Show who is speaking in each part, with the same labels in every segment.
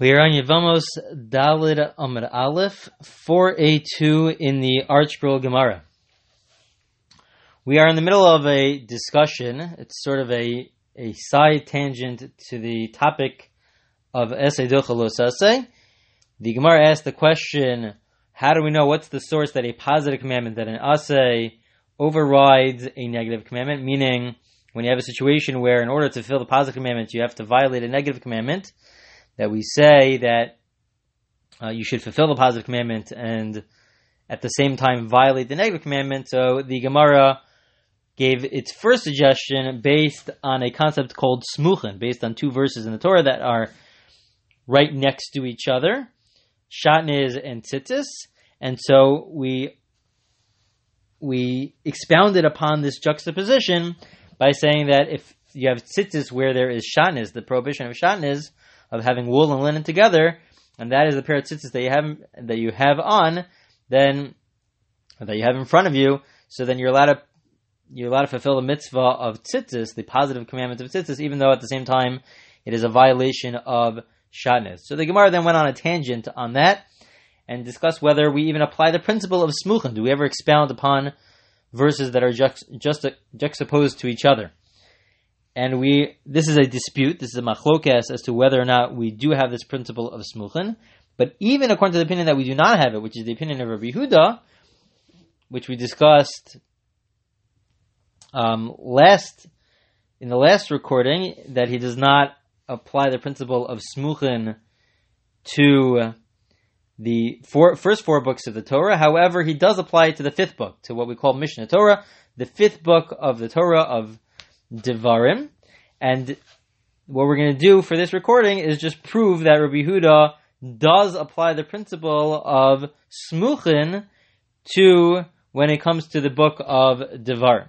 Speaker 1: We are on Yevamos Dalid Amr Aleph 4a2 in the ArtScroll Gemara. We are in the middle of a discussion. It's sort of a, a side tangent to the topic of Esei Duchalos The Gemara asked the question, how do we know what's the source that a positive commandment, that an Asay overrides a negative commandment? Meaning, when you have a situation where in order to fulfill the positive commandment, you have to violate a negative commandment, that we say that uh, you should fulfill the positive commandment and at the same time violate the negative commandment. So the Gemara gave its first suggestion based on a concept called smuchen, based on two verses in the Torah that are right next to each other, shatnez and tzitzis. And so we we expounded upon this juxtaposition by saying that if you have tzitzis where there is shatnez, the prohibition of shatnez, of having wool and linen together, and that is the pair of tzitzis that you have that you have on, then that you have in front of you. So then you're allowed to you're allowed to fulfill the mitzvah of tzitzis, the positive commandment of tzitzis, even though at the same time it is a violation of shatnez. So the Gemara then went on a tangent on that and discussed whether we even apply the principle of smuchen. Do we ever expound upon verses that are just, just juxtaposed to each other? And we, this is a dispute, this is a machlokes as to whether or not we do have this principle of smuchen. But even according to the opinion that we do not have it, which is the opinion of Rabbi Huda, which we discussed um, last in the last recording, that he does not apply the principle of smuchen to the four, first four books of the Torah. However, he does apply it to the fifth book, to what we call Mishnah Torah, the fifth book of the Torah of Devarim. And what we're going to do for this recording is just prove that Rabbi Huda does apply the principle of smuchin to when it comes to the book of Devarim.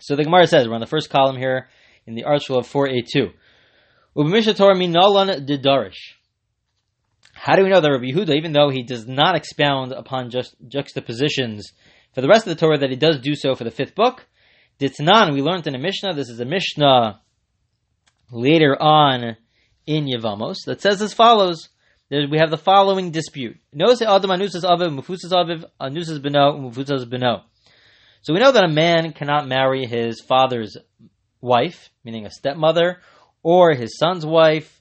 Speaker 1: So the Gemara says, we're on the first column here in the ArtScroll of 4a2. Ubamisha Torah minalan didarish. How do we know that Rabbi Huda, even though he does not expound upon just juxtapositions for the rest of the Torah, that he does do so for the fifth book? Ditnan, we learned in a Mishnah, this is a Mishnah later on in Yevamos, that says as follows. We have the following dispute. So we know that a man cannot marry his father's wife, meaning a stepmother, or his son's wife,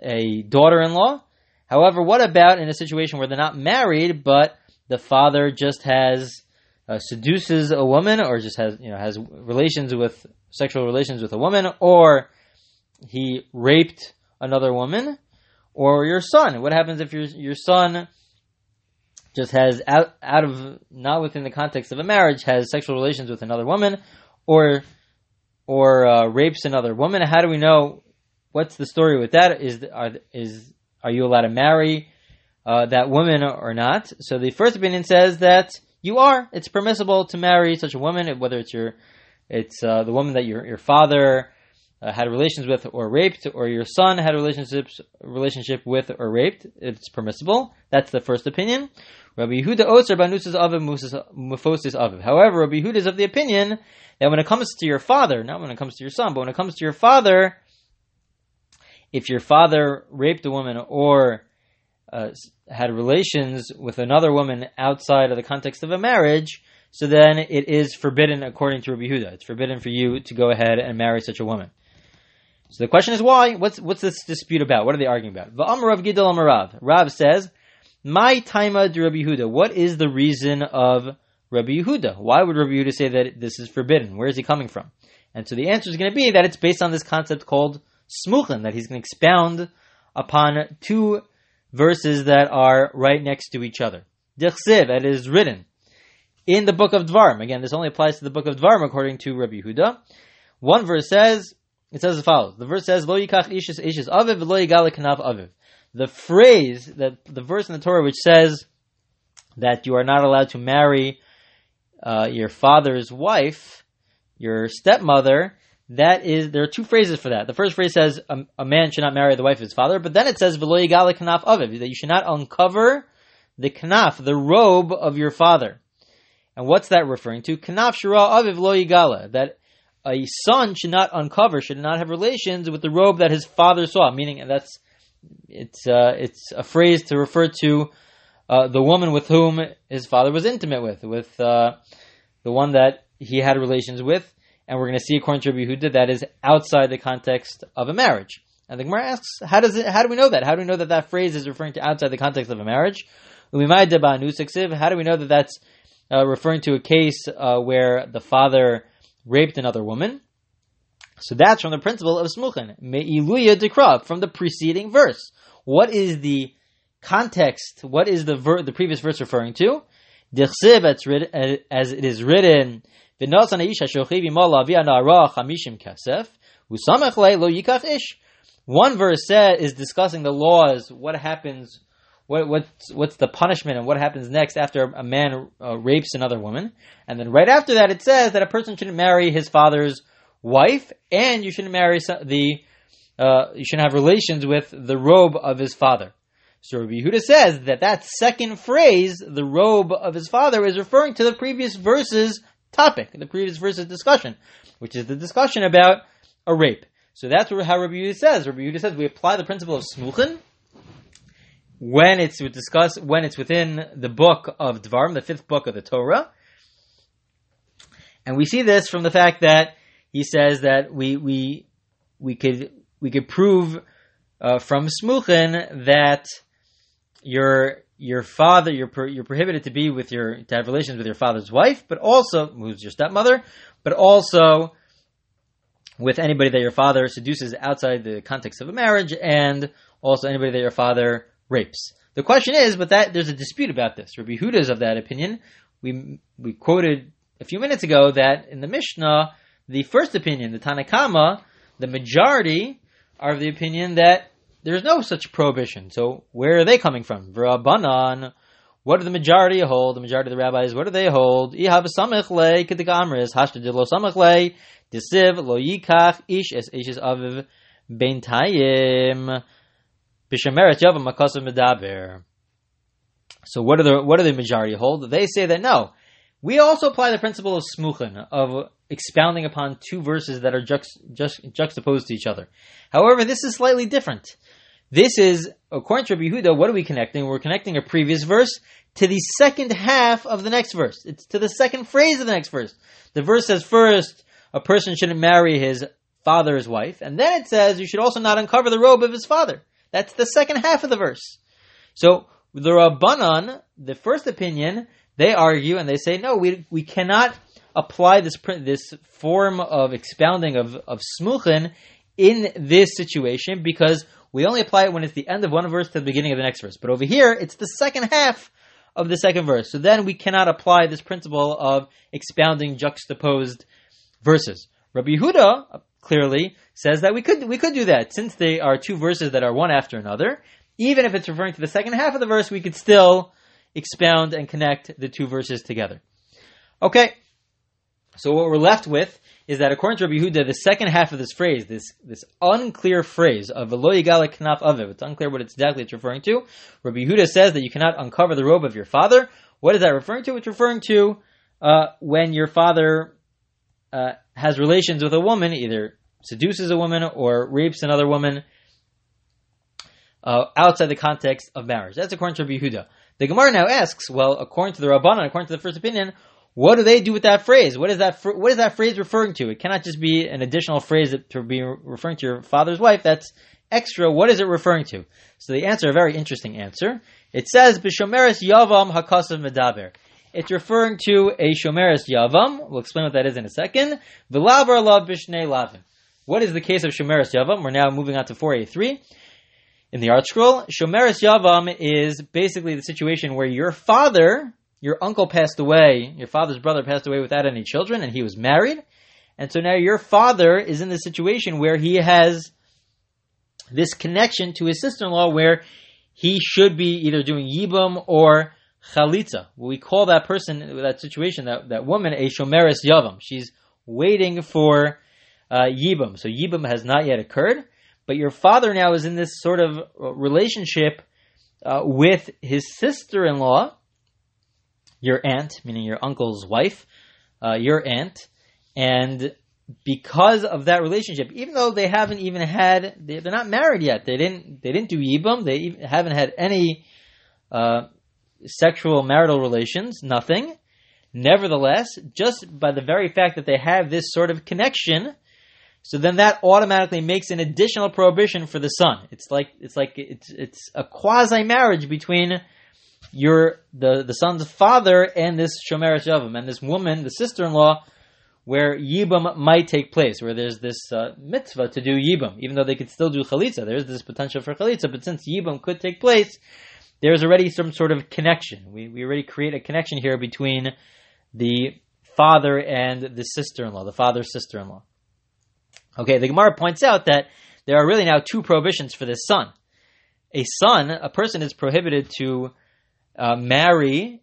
Speaker 1: a daughter-in-law. However, what about in a situation where they're not married, but the father just has uh, seduces a woman or just has you know has relations with sexual relations with a woman or he raped another woman or your son. What happens if your your son just has out out of not within the context of a marriage has sexual relations with another woman or or uh, rapes another woman? How do we know what's the story with that? Is are is are you allowed to marry uh, that woman or not? So the first opinion says that you are. It's permissible to marry such a woman, whether it's your, it's uh, the woman that your your father uh, had relations with or raped, or your son had relationships relationship with or raped. It's permissible. That's the first opinion. Rabbi Yehuda Oser Banusas Aviv Mufosis Aviv. However, Rabbi Yehuda is of the opinion that when it comes to your father, not when it comes to your son, but when it comes to your father, if your father raped a woman or uh, had relations with another woman outside of the context of a marriage, so then it is forbidden according to Rabbi Huda. It's forbidden for you to go ahead and marry such a woman. So the question is why? What's what's this dispute about? What are they arguing about? Rav says, "My taima de Rabbi Huda. What is the reason of Rabbi Yehuda? Why would Rabbi Yehuda say that this is forbidden? Where is he coming from? And so the answer is going to be that it's based on this concept called smuchen, that he's going to expound upon two verses that are right next to each other. Dichsiv, it is written in the book of Dvarim. Again, this only applies to the book of Dvarim according to Rabbi Huda. One verse says, it says as follows. The verse says, Lo yikach ishis ishis aviv, lo kanav aviv. The phrase, that the verse in the Torah which says that you are not allowed to marry uh, your father's wife, your stepmother, that is there are two phrases for that. The first phrase says a, a man should not marry the wife of his father, but then it says v'lo yigala kanaf aviv that you should not uncover the kanaf, the robe of your father. And what's that referring to? Kanaf shira aviv lo yigala that a son should not uncover, should not have relations with the robe that his father saw. Meaning, that's it's uh, it's a phrase to refer to uh, the woman with whom his father was intimate with, with uh, the one that he had relations with, and we're going to see according to Rabbi Yehuda that is outside the context of a marriage. And the Gemara asks, how does it? How do we know that? How do we know that that phrase is referring to outside the context of a marriage? How do we know that that's uh, referring to a case uh, where the father raped another woman? So that's from the principle of smuchin, me'iluya dekra, from the preceding verse. What is the context? What is the ver- the previous verse referring to? as it is written, one verse said is discussing the laws, what happens, what, what's, what's the punishment and what happens next after a man uh, rapes another woman. And then right after that it says that a person shouldn't marry his father's wife and you shouldn't marry the, uh, you shouldn't have relations with the robe of his father. So Rabbi Yehuda says that that second phrase, the robe of his father, is referring to the previous verse's topic, the previous verse's discussion, which is the discussion about a rape. So that's what how Rabbi Yehuda says. Rabbi Yehuda says we apply the principle of smuchin when it's discuss when it's within the book of Dvarim, the fifth book of the Torah, and we see this from the fact that he says that we we we could we could prove uh, from smuchin that your your father you're pro, you're prohibited to be with your to have relations with your father's wife, but also who's your stepmother, but also with anybody that your father seduces outside the context of a marriage, and also anybody that your father rapes. The question is, but that there's a dispute about this. Rabbi Huda is of that opinion. We we quoted a few minutes ago that in the Mishnah, the first opinion, the Tanna Kamma, the majority are of the opinion that there's no such prohibition. So where are they coming from? V'rabanan. What do the majority hold? The majority of the rabbis, what do they hold? Ihav lo samech le lo yikach ish es ishes aviv bentayim b'shemeret yavam makasav medaber. So what do the what do the majority hold? They say that no. We also apply the principle of smuchin of expounding upon two verses that are juxt, just, juxtaposed to each other. However, this is slightly different. This is, according to Rabbi Yehuda, what are we connecting? We're connecting a previous verse to the second half of the next verse. It's to the second phrase of the next verse. The verse says first, a person shouldn't marry his father's wife, and then it says you should also not uncover the robe of his father. That's the second half of the verse. So the Rabbanan, the first opinion, they argue and they say no, we we cannot apply this this form of expounding of of smuchin in this situation because we only apply it when it's the end of one verse to the beginning of the next verse. But over here, it's the second half of the second verse. So then we cannot apply this principle of expounding juxtaposed verses. Rabbi Yehuda uh, clearly says that we could we could do that since they are two verses that are one after another. Even if it's referring to the second half of the verse, we could still expound and connect the two verses together. Okay, so what we're left with is that according to Rabbi Yehuda, the second half of this phrase, this this unclear phrase of Velo Yigala Knaf Aviv, it's unclear what it's exactly it's referring to. Rabbi Yehuda says that you cannot uncover the robe of your father. What is that referring to? It's referring to uh, when your father uh, has relations with a woman, either seduces a woman or rapes another woman uh, outside the context of marriage. That's according to Rabbi Yehuda. The Gemara now asks, well, according to the Rabbanan, according to the first opinion, what do they do with that phrase? What is that? What is that phrase referring to? It cannot just be an additional phrase to be referring to your father's wife. That's extra. What is it referring to? So the answer, a very interesting answer. It says b'shomeres yavam hakasav medaber. It's referring to a shomeres yavam. We'll explain what that is in a second. V'lavar lav b'shnei lavin. What is the case of shomeres yavam? We're now moving on to 483 in the ArtScroll. Shomeres yavam is basically the situation where your father your uncle passed away, your father's brother passed away without any children, and he was married. And so now your father is in the situation where he has this connection to his sister in law where he should be either doing yibum or chalitza. We call that person, that situation, that, that woman, a shomeris yavam. She's waiting for uh, yibum. So yibum has not yet occurred, but your father now is in this sort of relationship uh, with his sister in law your aunt, meaning your uncle's wife, uh, your aunt, and because of that relationship, even though they haven't even had, they're not married yet. They didn't, they didn't do yibum. They haven't had any uh, sexual marital relations. Nothing. Nevertheless, just by the very fact that they have this sort of connection, so then that automatically makes an additional prohibition for the son. It's like it's like it's it's a quasi marriage between your the the son's father and this shomeres yavam and this woman, the sister in law, where yibam might take place, where there's this uh, mitzvah to do yibam, even though they could still do chalitza. There's this potential for chalitza, but since yibam could take place, there's already some sort of connection. We we already create a connection here between the father and the sister-in-law, the father's sister-in-law. Okay, the Gemara points out that there are really now two prohibitions for this son. A son, a person is prohibited to uh, marry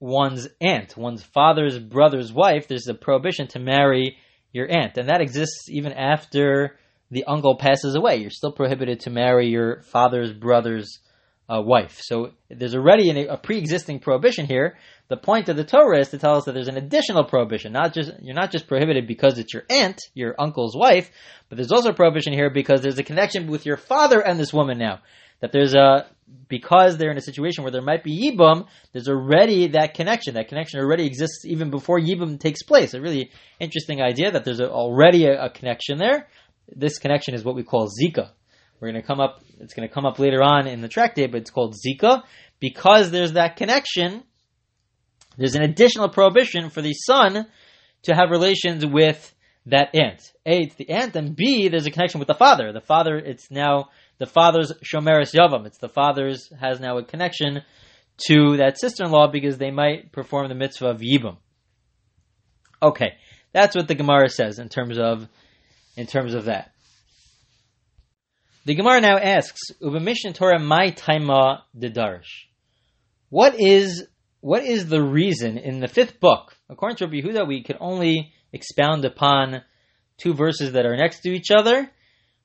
Speaker 1: one's aunt, one's father's brother's wife. There's a prohibition to marry your aunt, and that exists even after the uncle passes away. You're still prohibited to marry your father's brother's uh, wife. So there's already an, a pre-existing prohibition here. The point of the Torah is to tell us that there's an additional prohibition. Not just you're not just prohibited because it's your aunt, your uncle's wife, but there's also a prohibition here because there's a connection with your father and this woman now. That there's a because they're in a situation where there might be yibum, there's already that connection. That connection already exists even before yibum takes place. A really interesting idea that there's a, already a, a connection there. This connection is what we call zika. We're going to come up. It's going to come up later on in the tractate, but it's called zika because there's that connection. There's an additional prohibition for the son to have relations with that aunt. A, it's the aunt, and B, there's a connection with the father. The father, it's now the father's shomeris yavam. It's the father's has now a connection to that sister-in-law because they might perform the mitzvah of yibum. Okay, that's what the Gemara says in terms of in terms of that. The Gemara now asks, "Uba Mishnah Torah my taima didarish." What is what is the reason in the fifth book? According to Rabbi Yehuda, we can only expound upon two verses that are next to each other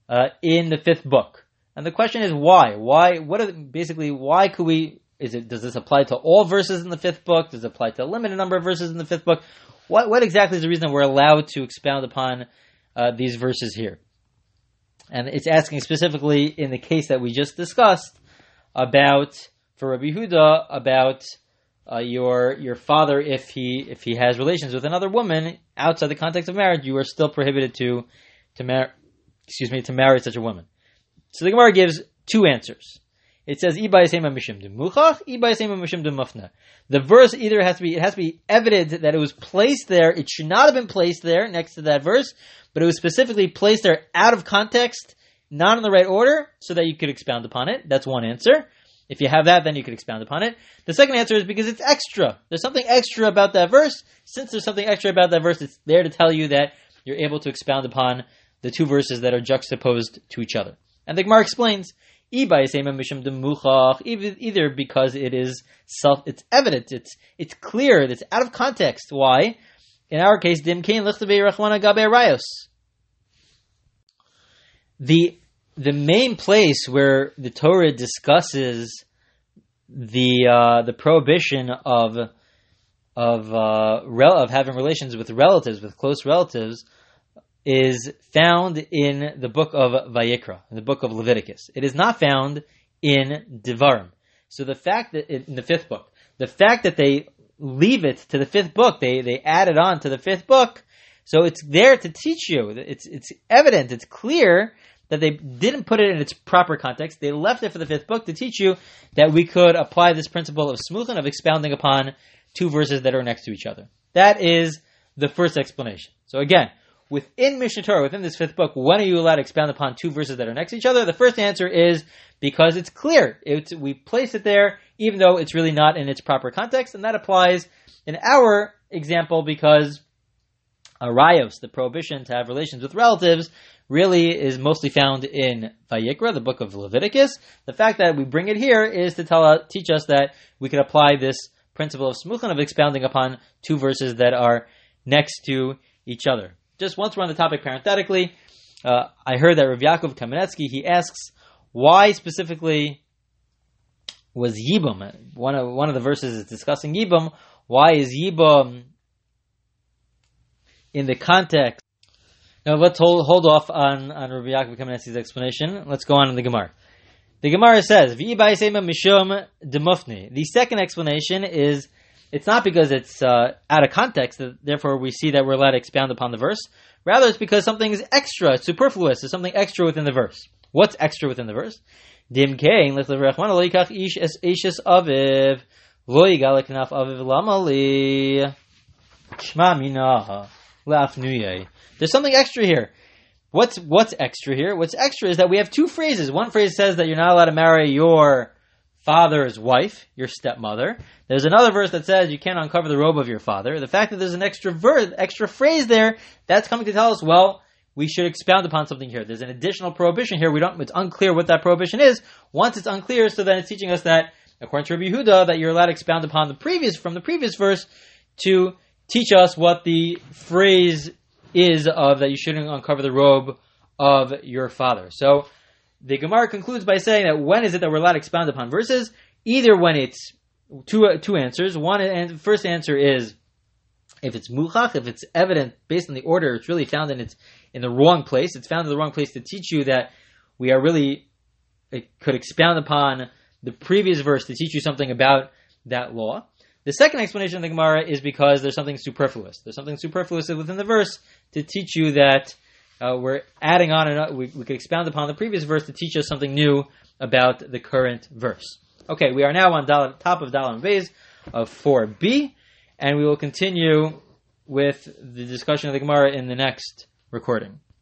Speaker 1: uh, in the fifth book. And the question is why? Why? What are basically? Why could we? Is it? Does this apply to all verses in the fifth book? Does it apply to a limited number of verses in the fifth book? What? What exactly is the reason we're allowed to expound upon uh, these verses here? And it's asking specifically in the case that we just discussed about for Rabbi Huda about uh, your your father if he if he has relations with another woman outside the context of marriage, you are still prohibited to to marry excuse me to marry such a woman. So the Gemara gives two answers. It says The verse either has to be it has to be evident that it was placed there. It should not have been placed there next to that verse, but it was specifically placed there out of context, not in the right order, so that you could expound upon it. That's one answer. If you have that, then you could expound upon it. The second answer is because it's extra. There's something extra about that verse. Since there's something extra about that verse, it's there to tell you that you're able to expound upon the two verses that are juxtaposed to each other. And the Gemara explains, either because it is self, it's evident, it's it's clear, it's out of context. Why? In our case, dim kain rayos. The the main place where the Torah discusses the uh, the prohibition of of uh, of having relations with relatives, with close relatives, is found in the book of Vayikra, in the book of Leviticus. It is not found in Devarim. So the fact that in the fifth book, the fact that they leave it to the fifth book, they they add it on to the fifth book, so it's there to teach you. It's it's evident, it's clear that they didn't put it in its proper context. They left it for the fifth book to teach you that we could apply this principle of smuchan, of expounding upon two verses that are next to each other. That is the first explanation. So again, within Mishnah Torah, within this fifth book, when are you allowed to expound upon two verses that are next to each other? The first answer is because it's clear. It's, we place it there, even though it's really not in its proper context, and that applies in our example because Arayos, the prohibition to have relations with relatives, really is mostly found in Vayikra, the book of Leviticus. The fact that we bring it here is to tell teach us that we can apply this principle of smuchan of expounding upon two verses that are next to each other. Just once we're on the topic parenthetically, uh, I heard that Rav Yaakov Kamenetsky, he asks why specifically was Yibum, one of, one of the verses is discussing Yibum, why is Yibum in the context Now let's hold, hold off on, on Rabbi Yaakov Kamenetsky's explanation. Let's go on in the Gemara. The Gemara says, mishum demufni. The second explanation is, it's not because it's uh, out of context, that therefore we see that we're allowed to expound upon the verse. Rather, it's because something is extra, superfluous, there's something extra within the verse. What's extra within the verse? There's something extra here. What's what's extra here? What's extra is that we have two phrases. One phrase says that you're not allowed to marry your father's wife, your stepmother. There's another verse that says you can't uncover the robe of your father. The fact that there's an extra verse, extra phrase there, that's coming to tell us, well, we should expound upon something here. There's an additional prohibition here. We don't. It's unclear what that prohibition is. Once it's unclear, so then it's teaching us that, according to Rabbi Yehuda, that you're allowed to expound upon the previous from the previous verse to teach us what the phrase is of that you shouldn't uncover the robe of your father. So the Gemara concludes by saying that when is it that we're allowed to expound upon verses? Either when it's two uh, two answers. One and first answer is if it's muchach, if it's evident based on the order, it's really found in its in the wrong place. It's found in the wrong place to teach you that we are really it could expound upon the previous verse to teach you something about that law. The second explanation of the Gemara is because there's something superfluous. There's something superfluous within the verse to teach you that uh, we're adding on, and we, we could expound upon the previous verse to teach us something new about the current verse. Okay, we are now on top of Dalam Bays of 4b, and we will continue with the discussion of the Gemara in the next recording.